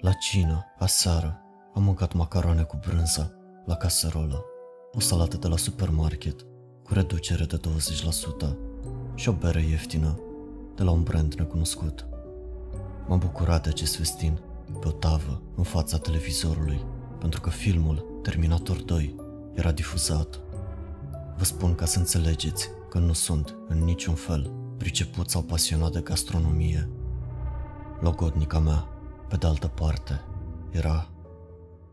La cină, aseară, am mâncat macarone cu brânză, la caserolă, o salată de la supermarket, cu reducere de 20% și o bere ieftină, de la un brand necunoscut. M-am bucurat de acest festin, pe o tavă, în fața televizorului, pentru că filmul Terminator 2 era difuzat. Vă spun ca să înțelegeți că nu sunt, în niciun fel, priceput sau pasionat de gastronomie. Logodnica mea, pe de altă parte, era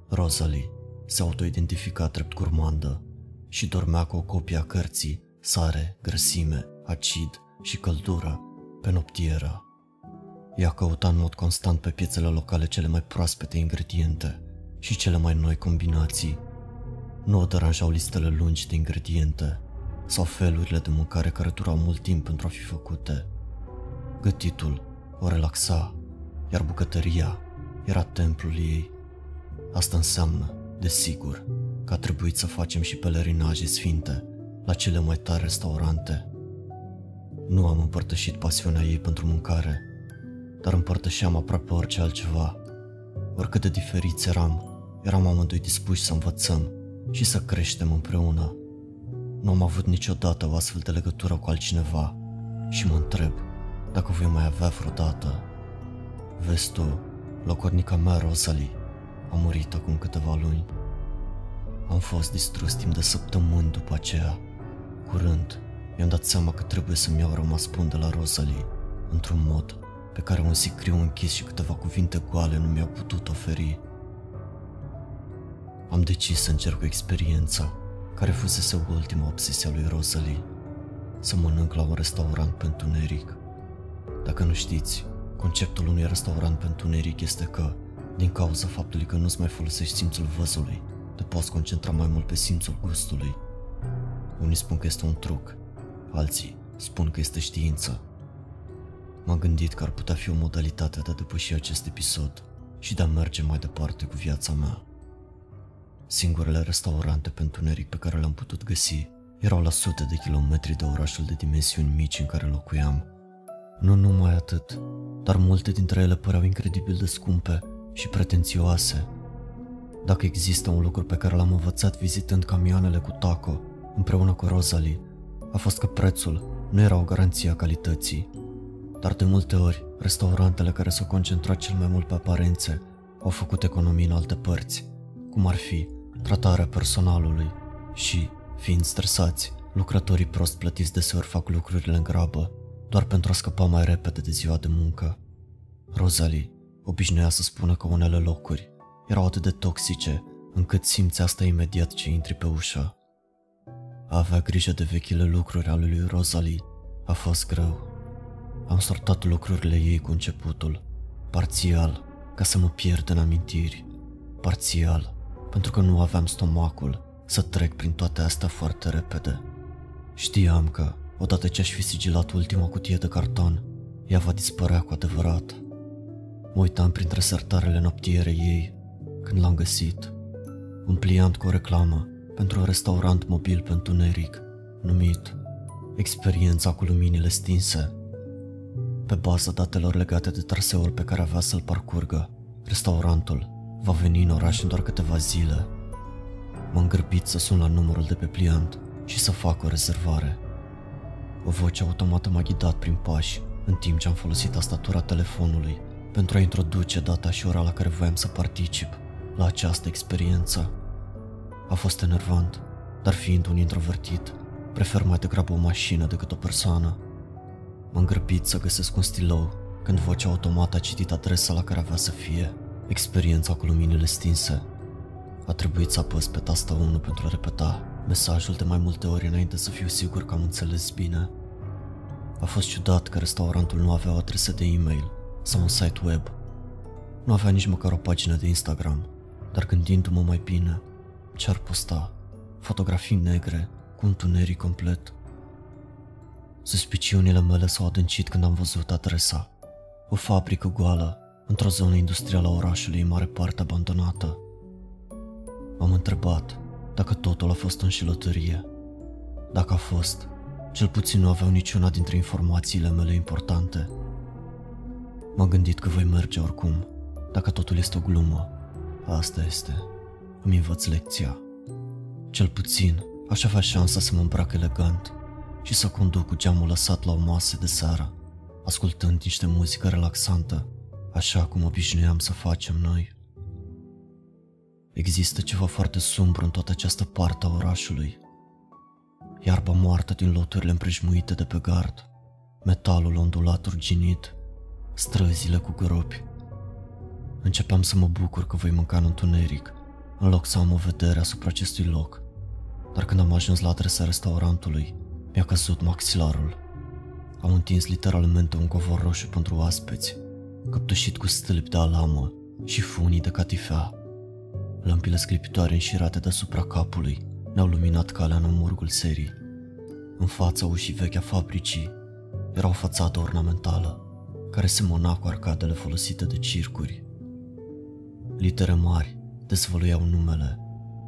Rosalie, se autoidentifica drept curmandă și dormea cu o copie a cărții Sare, grăsime, acid și căldură pe noptiera. Ea căuta în mod constant pe piețele locale cele mai proaspete ingrediente și cele mai noi combinații. Nu o deranjau listele lungi de ingrediente sau felurile de mâncare care durau mult timp pentru a fi făcute. Gătitul o relaxa, iar bucătăria era templul ei. Asta înseamnă, desigur, că a trebuit să facem și pelerinaje sfinte la cele mai tari restaurante. Nu am împărtășit pasiunea ei pentru mâncare, dar împărtășeam aproape orice altceva. Oricât de diferiți eram, eram amândoi dispuși să învățăm și să creștem împreună. Nu am avut niciodată o astfel de legătură cu altcineva și mă întreb dacă voi mai avea vreodată. Vezi tu, locornica mea, Rosalie, a murit acum câteva luni. Am fost distrus timp de săptămâni după aceea. Curând, mi-am dat seama că trebuie să-mi iau rămas bun de la Rosalie, într-un mod pe care un sicriu închis și câteva cuvinte goale nu mi-au putut oferi. Am decis să încerc o experiență care fusese ultima obsesie a lui Rosalie, să mănânc la un restaurant pentru Neric. Dacă nu știți, conceptul unui restaurant pentru Neric este că, din cauza faptului că nu-ți mai folosești simțul văzului, te poți concentra mai mult pe simțul gustului. Unii spun că este un truc, alții spun că este știință. M-am gândit că ar putea fi o modalitate de a depăși acest episod și de a merge mai departe cu viața mea. Singurele restaurante pentru neric pe care le-am putut găsi erau la sute de kilometri de orașul de dimensiuni mici în care locuiam. Nu numai atât, dar multe dintre ele păreau incredibil de scumpe și pretențioase. Dacă există un lucru pe care l-am învățat vizitând camioanele cu taco împreună cu Rosalie, a fost că prețul nu era o garanție a calității. Dar de multe ori, restaurantele care s-au concentrat cel mai mult pe aparențe au făcut economii în alte părți, cum ar fi tratarea personalului și, fiind stresați, lucrătorii prost plătiți deseori fac lucrurile în grabă, doar pentru a scăpa mai repede de ziua de muncă. Rosalie obișnuia să spună că unele locuri erau atât de toxice încât simți asta imediat ce intri pe ușă. A avea grijă de vechile lucruri ale lui Rosalie a fost greu. Am sortat lucrurile ei cu începutul, parțial, ca să mă pierd în amintiri, parțial, pentru că nu aveam stomacul să trec prin toate astea foarte repede. Știam că, odată ce aș fi sigilat ultima cutie de carton, ea va dispărea cu adevărat. Mă uitam printre sertarele noptiere ei când l-am găsit. Un pliant cu o reclamă pentru un restaurant mobil pentru Neric, numit Experiența cu luminile stinse. Pe baza datelor legate de traseul pe care avea să-l parcurgă, restaurantul Va veni în oraș în doar câteva zile. M-am grăbit să sun la numărul de pe pliant și să fac o rezervare. O voce automată m-a ghidat prin pași în timp ce am folosit tastatura telefonului pentru a introduce data și ora la care voiam să particip la această experiență. A fost enervant, dar fiind un introvertit, prefer mai degrabă o mașină decât o persoană. M-am grăbit să găsesc un stilou când vocea automată a citit adresa la care avea să fie experiența cu luminile stinse. A trebuit să apăs pe tasta 1 pentru a repeta mesajul de mai multe ori înainte să fiu sigur că am înțeles bine. A fost ciudat că restaurantul nu avea o adresă de e-mail sau un site web. Nu avea nici măcar o pagină de Instagram, dar gândindu-mă mai bine, ce ar posta? Fotografii negre, cu întuneric complet. Suspiciunile mele s-au adâncit când am văzut adresa. O fabrică goală, într-o zonă industrială a orașului în mare parte abandonată. M-am întrebat dacă totul a fost înșelătorie. Dacă a fost, cel puțin nu aveau niciuna dintre informațiile mele importante. M-am gândit că voi merge oricum, Dacă totul este o glumă, asta este. Îmi învăț lecția. Cel puțin, aș avea șansa să mă îmbrac elegant și să conduc cu geamul lăsat la o masă de seară, ascultând niște muzică relaxantă, așa cum obișnuiam să facem noi. Există ceva foarte sumbru în toată această parte a orașului. Iarba moartă din loturile împrejmuite de pe gard, metalul ondulat urginit, străzile cu gropi. Începeam să mă bucur că voi mânca în întuneric, în loc să am o vedere asupra acestui loc. Dar când am ajuns la adresa restaurantului, mi-a căzut maxilarul. Am întins literalmente un covor roșu pentru oaspeți, căptușit cu stâlpi de alamă și funii de catifea. Lămpile sclipitoare înșirate deasupra capului ne-au luminat calea în amurgul serii. În fața ușii vechi a fabricii era o fațadă ornamentală, care semăna cu arcadele folosite de circuri. Litere mari dezvăluiau numele,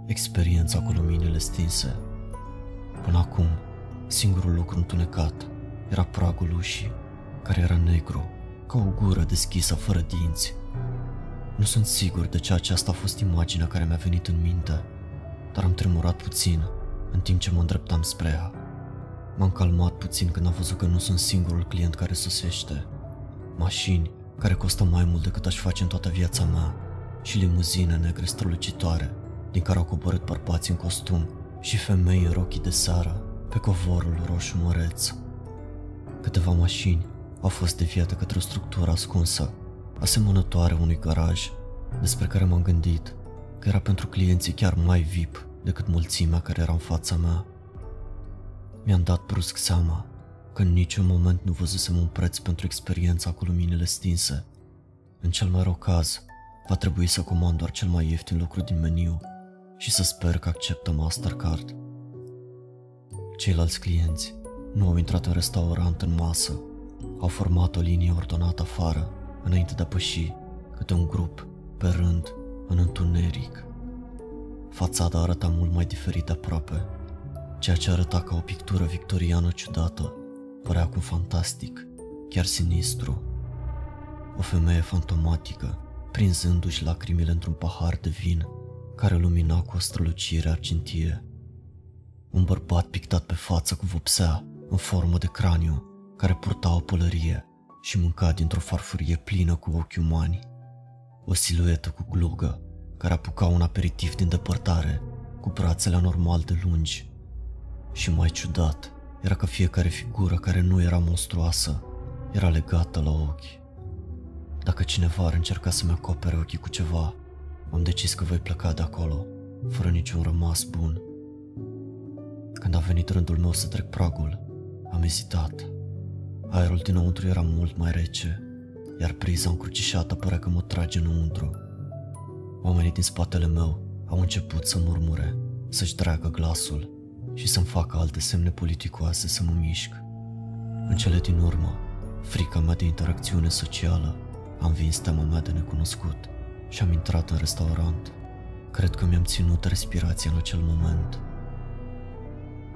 experiența cu luminile stinse. Până acum, singurul lucru întunecat era pragul ușii, care era negru, ca o gură deschisă fără dinți. Nu sunt sigur de ce aceasta a fost imaginea care mi-a venit în minte, dar am tremurat puțin în timp ce mă îndreptam spre ea. M-am calmat puțin când am văzut că nu sunt singurul client care sosește. Mașini care costă mai mult decât aș face în toată viața mea și limuzine negre strălucitoare din care au coborât bărbați în costum și femei în rochii de seară pe covorul roșu măreț. Câteva mașini au fost deviate către o structură ascunsă, asemănătoare unui garaj, despre care m-am gândit că era pentru clienții chiar mai VIP decât mulțimea care era în fața mea. Mi-am dat brusc seama că în niciun moment nu văzusem un preț pentru experiența cu luminile stinse. În cel mai rău caz, va trebui să comand doar cel mai ieftin lucru din meniu și să sper că acceptă Mastercard. Ceilalți clienți nu au intrat în restaurant în masă, au format o linie ordonată afară, înainte de a păși, câte un grup, pe rând, în întuneric. Fațada arăta mult mai diferit de aproape, ceea ce arăta ca o pictură victoriană ciudată, părea acum fantastic, chiar sinistru. O femeie fantomatică, prinzându-și lacrimile într-un pahar de vin, care lumina cu o strălucire argintie. Un bărbat pictat pe față cu vopsea, în formă de craniu, care purta o pălărie și mânca dintr-o farfurie plină cu ochi umani. O siluetă cu glugă, care apuca un aperitiv din depărtare, cu brațele anormal de lungi. Și mai ciudat, era că fiecare figură care nu era monstruoasă, era legată la ochi. Dacă cineva ar încerca să-mi acopere ochii cu ceva, am decis că voi pleca de acolo, fără niciun rămas bun. Când a venit rândul meu să trec pragul, am ezitat. Aerul dinăuntru era mult mai rece, iar priza încrucișată părea că mă trage înăuntru. Oamenii din spatele meu au început să murmure, să-și dragă glasul și să-mi facă alte semne politicoase să mă mișc. În cele din urmă, frica mea de interacțiune socială am vins teama mea de necunoscut și am intrat în restaurant. Cred că mi-am ținut respirația în acel moment.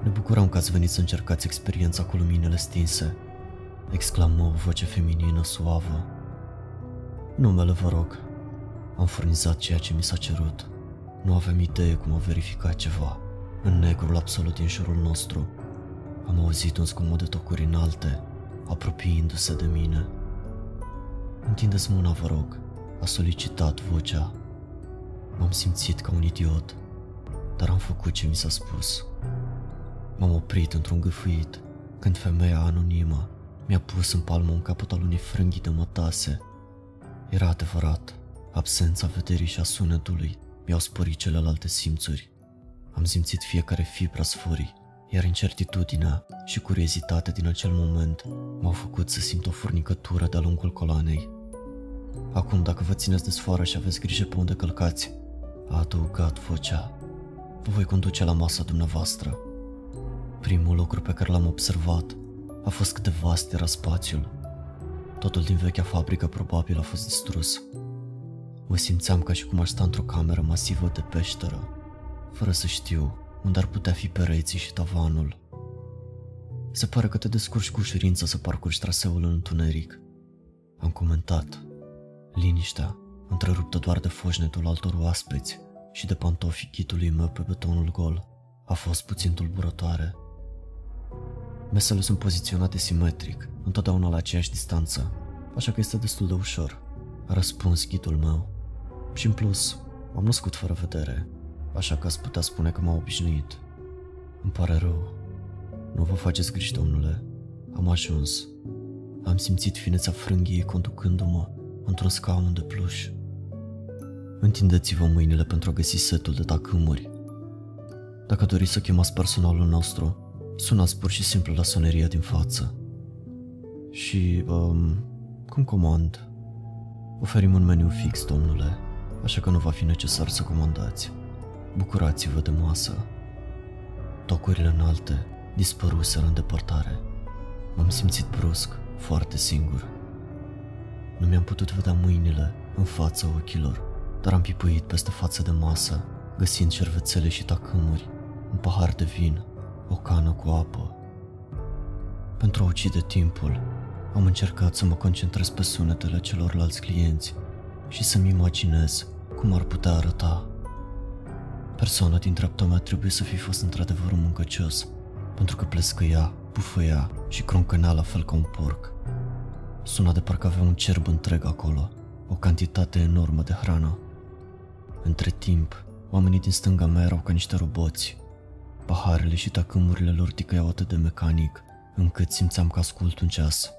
Ne bucurăm că ați venit să încercați experiența cu luminile stinse, exclamă o voce feminină suavă. Numele, vă rog. Am furnizat ceea ce mi s-a cerut. Nu avem idee cum a verificat ceva. În negrul absolut din jurul nostru. Am auzit un zgomot de tocuri înalte, apropiindu-se de mine. Întindeți mâna, vă rog, a solicitat vocea. M-am simțit ca un idiot, dar am făcut ce mi s-a spus. M-am oprit într-un gâfâit când femeia anonimă mi-a pus în palmă un capăt al unei frânghii de mătase. Era adevărat, absența vederii și a sunetului mi-au sporit celelalte simțuri. Am simțit fiecare fibra sforii, iar incertitudinea și curiozitatea din acel moment m-au făcut să simt o furnicătură de-a lungul coloanei. Acum, dacă vă țineți de sfoară și aveți grijă pe unde călcați, a adăugat vocea. Vă voi conduce la masa dumneavoastră. Primul lucru pe care l-am observat a fost cât de vast era spațiul. Totul din vechea fabrică probabil a fost distrus. Mă simțeam ca și cum aș sta într-o cameră masivă de peșteră, fără să știu unde ar putea fi pereții și tavanul. Se pare că te descurci cu ușurință să parcurgi traseul în întuneric. Am comentat. Liniștea întreruptă doar de foșnetul altor oaspeți și de pantofii ghitului meu pe betonul gol, a fost puțin tulburătoare. Mesele sunt poziționate simetric, întotdeauna la aceeași distanță, așa că este destul de ușor. A răspuns ghitul meu. Și în plus, am născut fără vedere, așa că ați putea spune că m-am obișnuit. Îmi pare rău. Nu vă faceți griji, domnule. Am ajuns. Am simțit fineța frânghiei conducându-mă într-un scaun de pluș. Întindeți-vă mâinile pentru a găsi setul de tacâmuri. Dacă doriți să chemați personalul nostru, sunați pur și simplu la soneria din față. Și, um, cum comand? Oferim un meniu fix, domnule, așa că nu va fi necesar să comandați. Bucurați-vă de masă. Tocurile înalte dispăruseră în depărtare. M-am simțit brusc, foarte singur. Nu mi-am putut vedea mâinile în fața ochilor, dar am pipuit peste față de masă, găsind cervețele și tacâmuri, un pahar de vin, o cană cu apă. Pentru a ucide timpul, am încercat să mă concentrez pe sunetele celorlalți clienți și să-mi imaginez cum ar putea arăta. Persoana din dreapta mea trebuie să fi fost într-adevăr un muncăcios, pentru că plescăia, bufăia și croncănea la fel ca un porc. Suna de parcă avea un cerb întreg acolo, o cantitate enormă de hrană. Între timp, oamenii din stânga mea erau ca niște roboți. Paharele și tacâmurile lor ticăiau atât de mecanic, încât simțeam că ascult un ceas.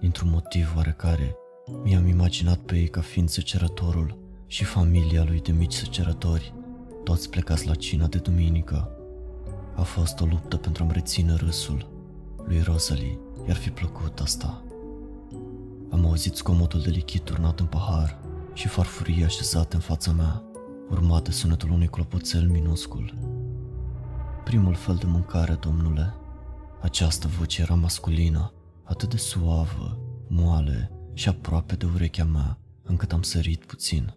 Dintr-un motiv oarecare, mi-am imaginat pe ei ca fiind secerătorul și familia lui de mici secerători, toți plecați la cina de duminică. A fost o luptă pentru a-mi reține râsul. Lui Rosalie i-ar fi plăcut asta. Am auzit scomotul de lichid turnat în pahar și farfurii așezate în fața mea, urmat de sunetul unui clopoțel minuscul. Primul fel de mâncare, domnule. Această voce era masculină, atât de suavă, moale și aproape de urechea mea, încât am sărit puțin.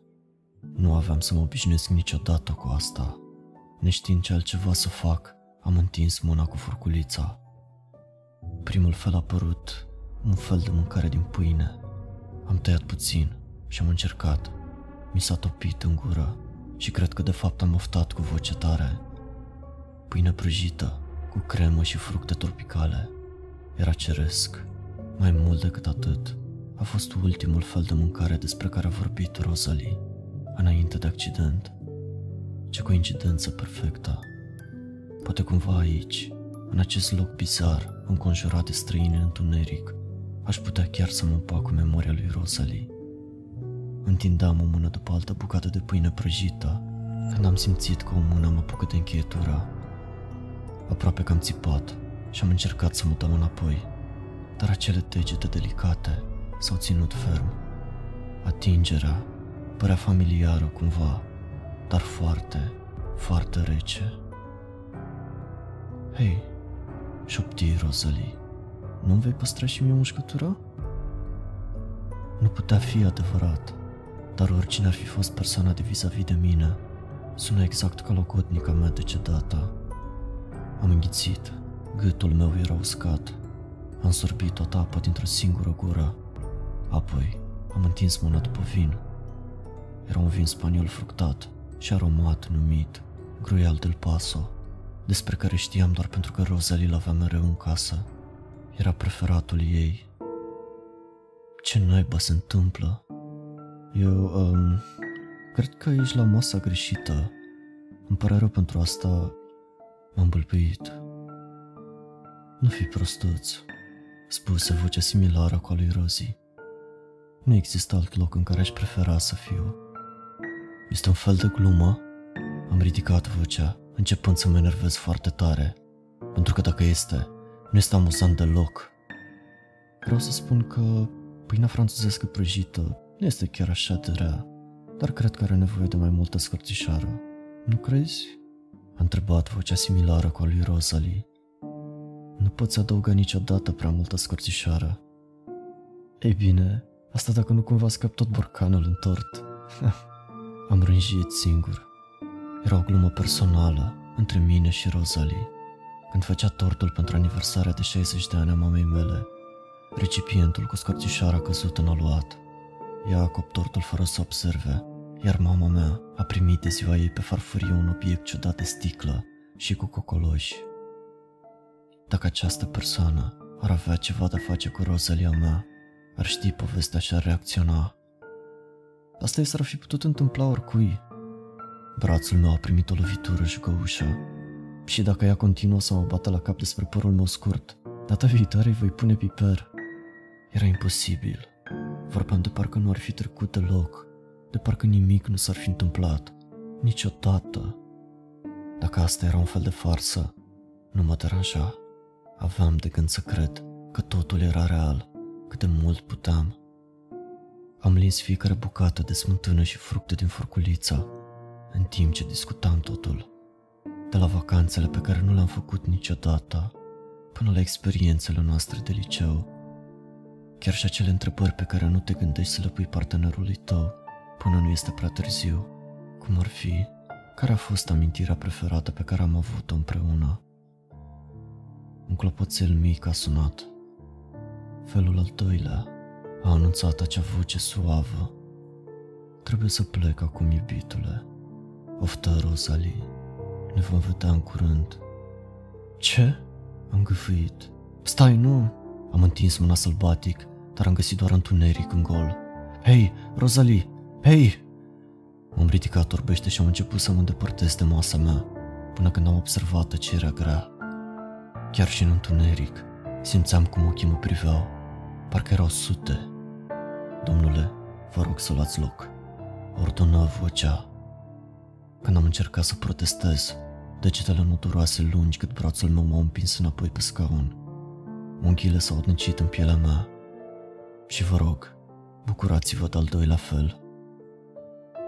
Nu aveam să mă obișnuiesc niciodată cu asta. Neștiind ce altceva să fac, am întins mâna cu furculița. Primul fel a părut un fel de mâncare din pâine. Am tăiat puțin și am încercat. Mi s-a topit în gură și cred că de fapt am oftat cu voce tare. Pâine prăjită, cu cremă și fructe tropicale. Era ceresc. Mai mult decât atât, a fost ultimul fel de mâncare despre care a vorbit Rosalie, înainte de accident. Ce coincidență perfectă. Poate cumva aici, în acest loc bizar, înconjurat de străini în întuneric, aș putea chiar să mă împac cu memoria lui Rosalie. Întindeam o mână după altă bucată de pâine prăjită, când am simțit că o mână mă apucă de încheietura. Aproape că am țipat și am încercat să mă dau înapoi, dar acele degete delicate s-au ținut ferm. Atingerea părea familiară cumva, dar foarte, foarte rece. Hei, șopti Rosalie, nu-mi vei păstra și mie mușcătura? Nu putea fi adevărat, dar oricine ar fi fost persoana de vis-a-vis de mine, sună exact ca locotnica mea decedată. Am înghițit, gâtul meu era uscat. Am sorbit toată apa dintr-o singură gură. Apoi am întins mâna după vin. Era un vin spaniol fructat și aromat numit Gruial del Paso despre care știam doar pentru că Rosalie l-avea mereu în casă. Era preferatul ei. Ce naiba se întâmplă? Eu, um, cred că ești la masa greșită. Îmi pare rău pentru asta. M-am bâlpit. Nu fi prostuț, spuse vocea similară cu a lui Rosie. Nu există alt loc în care aș prefera să fiu. Este un fel de glumă? Am ridicat vocea începând să mă enervez foarte tare, pentru că dacă este, nu este amuzant deloc. Vreau să spun că pâinea franțuzească prăjită nu este chiar așa de rea, dar cred că are nevoie de mai multă scărțișară. Nu crezi? A întrebat vocea similară cu a lui Rosalie. Nu poți adăuga niciodată prea multă scărțișară. Ei bine, asta dacă nu cumva scap tot borcanul în tort. Am rânjit singur. Era o glumă personală între mine și Rosalie. Când făcea tortul pentru aniversarea de 60 de ani a mamei mele, recipientul cu scorțișoara căzut în aluat ia coptortul fără să observe, iar mama mea a primit de ziua ei pe farfurie un obiect ciudat de sticlă și cu cocoloși. Dacă această persoană ar avea ceva de face cu Rosalia mea, ar ști povestea și ar reacționa. Asta i s-ar fi putut întâmpla oricui. Brațul meu a primit o lovitură jucăușă și dacă ea continuă să mă bată la cap despre părul meu scurt, data viitoare îi voi pune piper. Era imposibil. Vorbeam de parcă nu ar fi trecut deloc, de parcă nimic nu s-ar fi întâmplat, niciodată. Dacă asta era un fel de farsă, nu mă deranja. Aveam de gând să cred că totul era real, cât de mult puteam. Am lins fiecare bucată de smântână și fructe din furculița, în timp ce discutam totul. De la vacanțele pe care nu le-am făcut niciodată, până la experiențele noastre de liceu. Chiar și acele întrebări pe care nu te gândești să le pui partenerului tău până nu este prea târziu, cum ar fi, care a fost amintirea preferată pe care am avut-o împreună. Un clopoțel mic a sunat. Felul al doilea a anunțat acea voce suavă. Trebuie să plec acum, iubitule. Oftă Rosalie. Ne vom vedea în curând. Ce? Am gâfâit. Stai, nu! Am întins mâna sălbatic, dar am găsit doar întuneric în gol. Hei, Rosalie! Hei! M-am ridicat orbește și am început să mă îndepărtez de masa mea, până când am observat tăcerea grea. Chiar și în întuneric, simțeam cum ochii mă priveau, parcă erau sute. Domnule, vă rog să luați loc, ordonă vocea. Când am încercat să protestez, degetele noduroase lungi cât brațul meu m-au împins înapoi pe scaun. Unghiile s-au adâncit în pielea mea. Și vă rog, bucurați-vă de al doilea fel.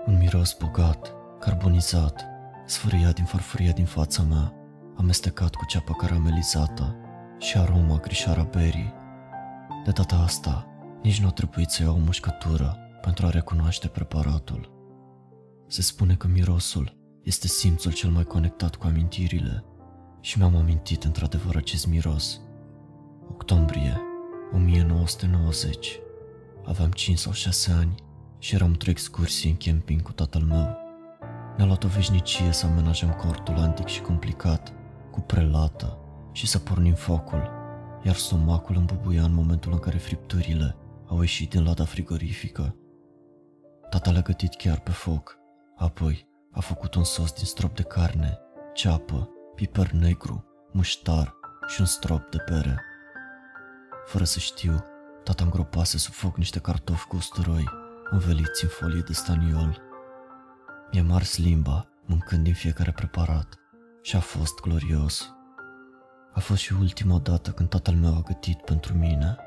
Un miros bogat, carbonizat, sfârâia din farfuria din fața mea, amestecat cu ceapă caramelizată și aroma grișara berii. De data asta, nici nu a trebuit să iau o mușcătură pentru a recunoaște preparatul. Se spune că mirosul este simțul cel mai conectat cu amintirile și mi-am amintit într-adevăr acest miros. Octombrie 1990. Aveam 5 sau 6 ani și eram într-o excursie în camping cu tatăl meu. Ne-a luat o veșnicie să amenajăm cortul antic și complicat, cu prelată și să pornim focul, iar stomacul îmbubuia în momentul în care fripturile au ieșit din lada frigorifică. Tata le-a gătit chiar pe foc, apoi a făcut un sos din strop de carne, ceapă, piper negru, muștar și un strop de bere. Fără să știu, tata îngropase sub foc niște cartofi cu usturoi, înveliți în folie de staniol. Mi-a mars limba, mâncând din fiecare preparat, și a fost glorios. A fost și ultima dată când tatăl meu a gătit pentru mine.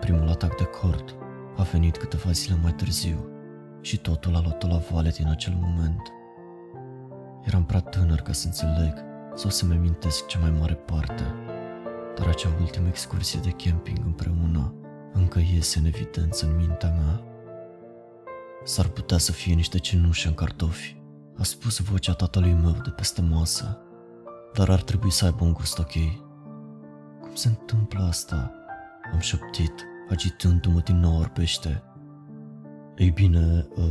Primul atac de cord a venit câteva zile mai târziu și totul a luat-o la vale din acel moment. Eram prea tânăr ca să înțeleg sau să-mi amintesc cea mai mare parte, dar acea ultimă excursie de camping împreună încă iese în evidență în mintea mea. S-ar putea să fie niște cenușe în cartofi, a spus vocea tatălui meu de peste masă, dar ar trebui să aibă un gust ok. Cum se întâmplă asta? Am șoptit, agitându-mă din nou orbește. Ei bine, uh,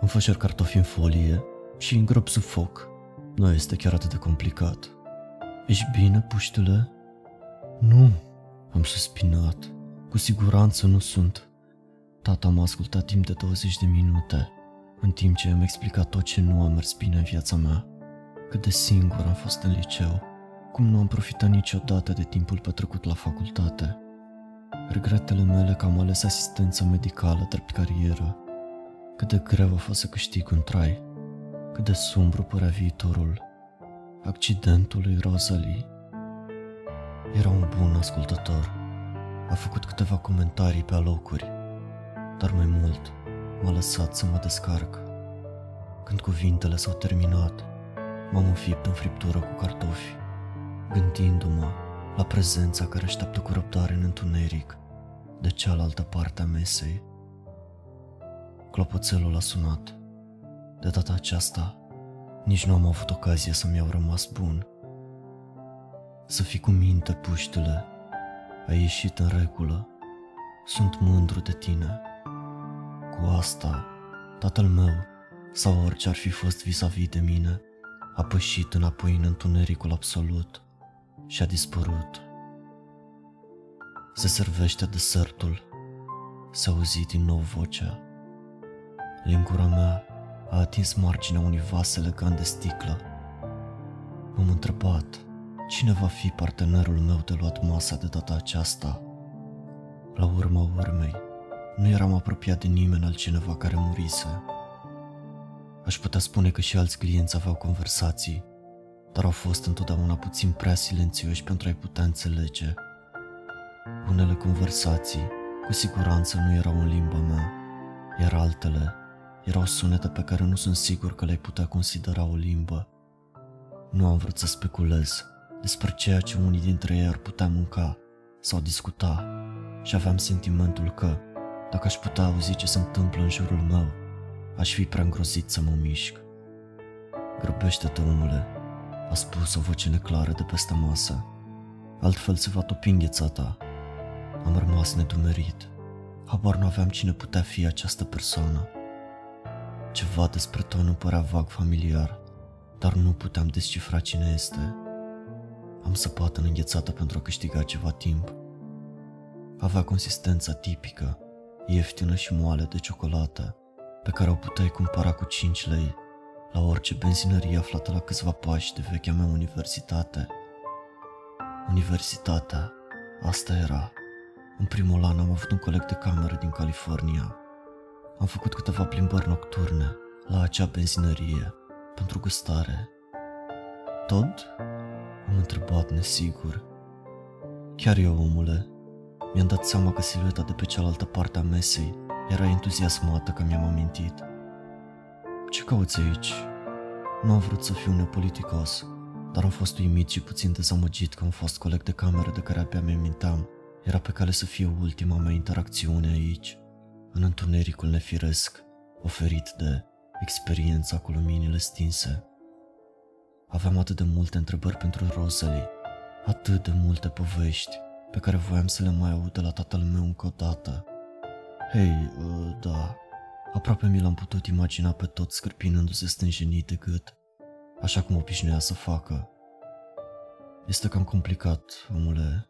îmi faci cartofi în folie și îi îngrop sub foc. Nu este chiar atât de complicat. Ești bine, puștule? Nu, am suspinat. Cu siguranță nu sunt. Tata m-a ascultat timp de 20 de minute, în timp ce i-am explicat tot ce nu a mers bine în viața mea. Cât de singur am fost în liceu, cum nu am profitat niciodată de timpul petrecut la facultate. Regretele mele că am ales asistența medicală drept carieră. Cât de greu a fost să câștig un trai. Cât de sumbru părea viitorul. Accidentul lui Rosalie. Era un bun ascultător. A făcut câteva comentarii pe alocuri, dar mai mult m-a lăsat să mă descarc. Când cuvintele s-au terminat, m-am înfipt în friptură cu cartofi, gândindu-mă la prezența care așteaptă cu răbdare în întuneric de cealaltă parte a mesei. Clopoțelul a sunat. De data aceasta, nici nu am avut ocazie să-mi iau rămas bun. Să fii cu minte, puștule, ai ieșit în regulă. Sunt mândru de tine. Cu asta, tatăl meu, sau orice ar fi fost vis-a-vis de mine, a pășit înapoi în întunericul absolut și a dispărut. Se servește desertul, s-a auzit din nou vocea. Lingura mea a atins marginea unui vas elegant de sticlă. M-am întrebat cine va fi partenerul meu de luat masa de data aceasta. La urma urmei, nu eram apropiat de nimeni altcineva care murise. Aș putea spune că și alți clienți aveau conversații, dar au fost întotdeauna puțin prea silențioși pentru a-i putea înțelege. Unele conversații, cu siguranță, nu erau în limba mea, iar altele erau sunete pe care nu sunt sigur că le-ai putea considera o limbă. Nu am vrut să speculez despre ceea ce unii dintre ei ar putea mânca sau discuta și aveam sentimentul că, dacă aș putea auzi ce se întâmplă în jurul meu, aș fi prea îngrozit să mă mișc. Grăbește-te, omule, a spus o voce neclară de peste masă. Altfel se va topi îngheța ta. Am rămas nedumerit. Habar nu aveam cine putea fi această persoană. Ceva despre ton părea vag familiar, dar nu puteam descifra cine este. Am săpat în înghețată pentru a câștiga ceva timp. Avea consistența tipică, ieftină și moale de ciocolată, pe care o puteai cumpăra cu 5 lei la orice benzinărie aflată la câțiva pași de vechea mea universitate. Universitatea, asta era. În primul an am avut un coleg de cameră din California. Am făcut câteva plimbări nocturne la acea benzinărie pentru gustare. Todd? Am întrebat nesigur. Chiar eu, omule, mi-am dat seama că silueta de pe cealaltă parte a mesei era entuziasmată că mi-am amintit. Ce cauți aici? Nu am vrut să fiu nepoliticos, dar am fost uimit și puțin dezamăgit că un fost coleg de cameră de care abia mi-aminteam era pe cale să fie ultima mea interacțiune aici, în întunericul nefiresc oferit de experiența cu luminile stinse. Aveam atât de multe întrebări pentru Rosalie, atât de multe povești pe care voiam să le mai aud de la tatăl meu încă o dată. Hei, uh, da, aproape mi l-am putut imagina pe tot scârpinându-se stânjenit de gât, așa cum obișnuia să facă. Este cam complicat, omule.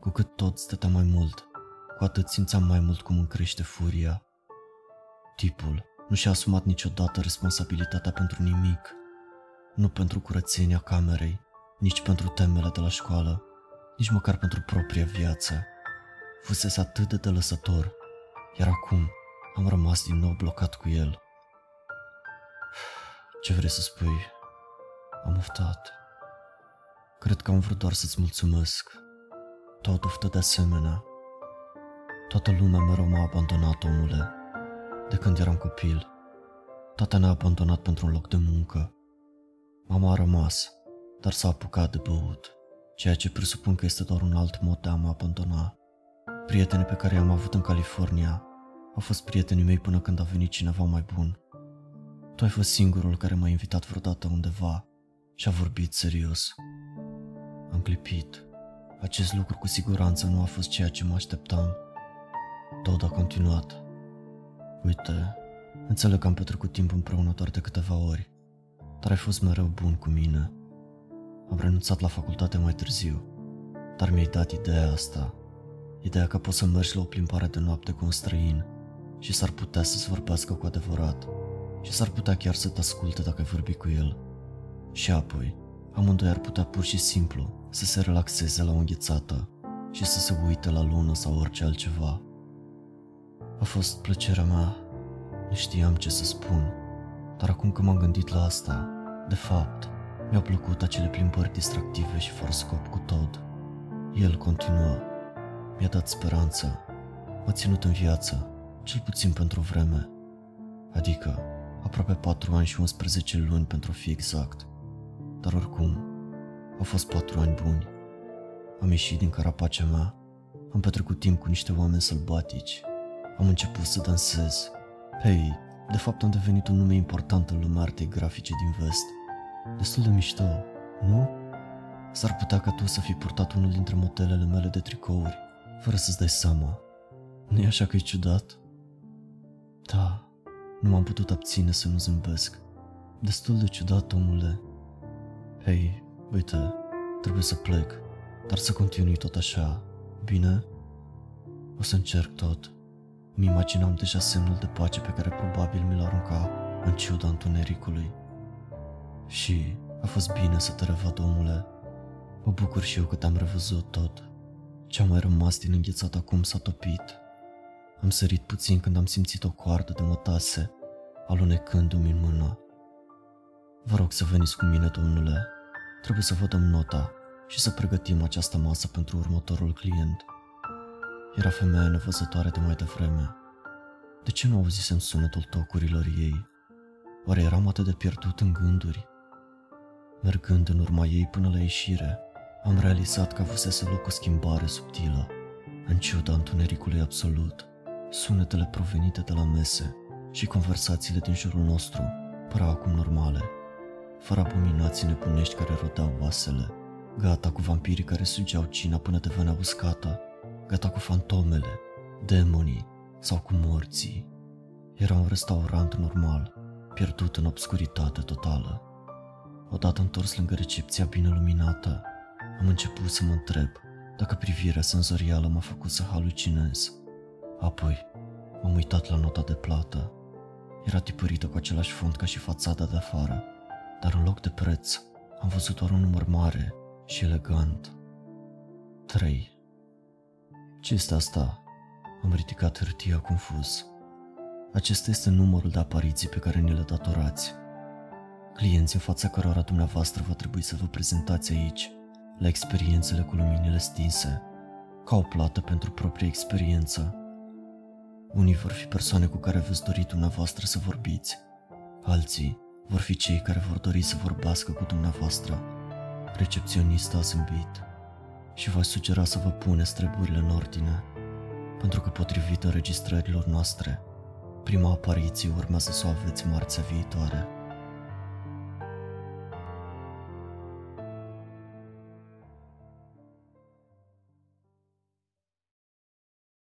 Cu cât tot stătea mai mult, cu atât simțeam mai mult cum îmi crește furia. Tipul nu și-a asumat niciodată responsabilitatea pentru nimic. Nu pentru curățenia camerei, nici pentru temele de la școală, nici măcar pentru propria viață. Fusese atât de delăsător, iar acum am rămas din nou blocat cu el. Ce vrei să spui? Am oftat. Cred că am vrut doar să-ți mulțumesc. Tot oftă de asemenea. Toată lumea mereu m-a abandonat, omule de când eram copil. Tata ne-a abandonat pentru un loc de muncă. Mama a rămas, dar s-a apucat de băut, ceea ce presupun că este doar un alt mod de a mă abandona. Prietenii pe care i-am avut în California au fost prietenii mei până când a venit cineva mai bun. Tu ai fost singurul care m-a invitat vreodată undeva și a vorbit serios. Am clipit. Acest lucru cu siguranță nu a fost ceea ce mă așteptam. Tot a continuat. Uite, înțeleg că am petrecut timp împreună doar de câteva ori, dar ai fost mereu bun cu mine. Am renunțat la facultate mai târziu, dar mi-ai dat ideea asta. Ideea că poți să mergi la o plimbare de noapte cu un străin și s-ar putea să-ți vorbească cu adevărat și s-ar putea chiar să te asculte dacă ai vorbi cu el. Și apoi, amândoi ar putea pur și simplu să se relaxeze la o înghețată și să se uite la lună sau orice altceva. A fost plăcerea mea. Nu știam ce să spun. Dar acum că m-am gândit la asta, de fapt, mi-au plăcut acele plimbări distractive și fără scop cu tot. El continuă. Mi-a dat speranță. M-a ținut în viață, cel puțin pentru vreme. Adică, aproape 4 ani și 11 luni pentru a fi exact. Dar oricum, au fost 4 ani buni. Am ieșit din carapacea mea, am petrecut timp cu niște oameni sălbatici am început să dansez. Hei, de fapt am devenit un nume important în lumea artei grafice din vest. Destul de mișto, nu? S-ar putea ca tu să fi purtat unul dintre modelele mele de tricouri, fără să-ți dai seama. nu e așa că e ciudat? Da, nu m-am putut abține să nu zâmbesc. Destul de ciudat, omule. Hei, uite, trebuie să plec, dar să continui tot așa, bine? O să încerc tot. Mi imaginam deja semnul de pace pe care probabil mi-l arunca în ciuda întunericului. Și a fost bine să te revăd, omule. Mă bucur și eu că te-am revăzut tot. Ce-a mai rămas din înghețat acum s-a topit. Am sărit puțin când am simțit o coardă de mătase, alunecându-mi în mână. Vă rog să veniți cu mine, domnule. Trebuie să vă dăm nota și să pregătim această masă pentru următorul client. Era femeia nevăzătoare de mai devreme. De ce nu auzisem sunetul tocurilor ei? Oare eram atât de pierdut în gânduri? Mergând în urma ei până la ieșire, am realizat că avusese loc o schimbare subtilă. În ciuda întunericului absolut, sunetele provenite de la mese și conversațiile din jurul nostru păreau acum normale, fără abominații nebunești care rodeau oasele, gata cu vampirii care sugeau cina până devenea uscată, gata cu fantomele, demonii sau cu morții. Era un restaurant normal, pierdut în obscuritate totală. Odată întors lângă recepția bine luminată, am început să mă întreb dacă privirea senzorială m-a făcut să halucinez. Apoi, m-am uitat la nota de plată. Era tipărită cu același fond ca și fațada de afară, dar în loc de preț, am văzut doar un număr mare și elegant. 3. Ce este asta? Am ridicat hârtia confuz. Acesta este numărul de apariții pe care ni le datorați. Clienții în fața cărora dumneavoastră va trebui să vă prezentați aici, la experiențele cu luminile stinse, ca o plată pentru propria experiență. Unii vor fi persoane cu care veți dori dumneavoastră să vorbiți, alții vor fi cei care vor dori să vorbească cu dumneavoastră. Recepționista a zâmbit și va sugera să vă puneți treburile în ordine, pentru că potrivit înregistrărilor noastre, prima apariție urmează să o aveți marțea viitoare.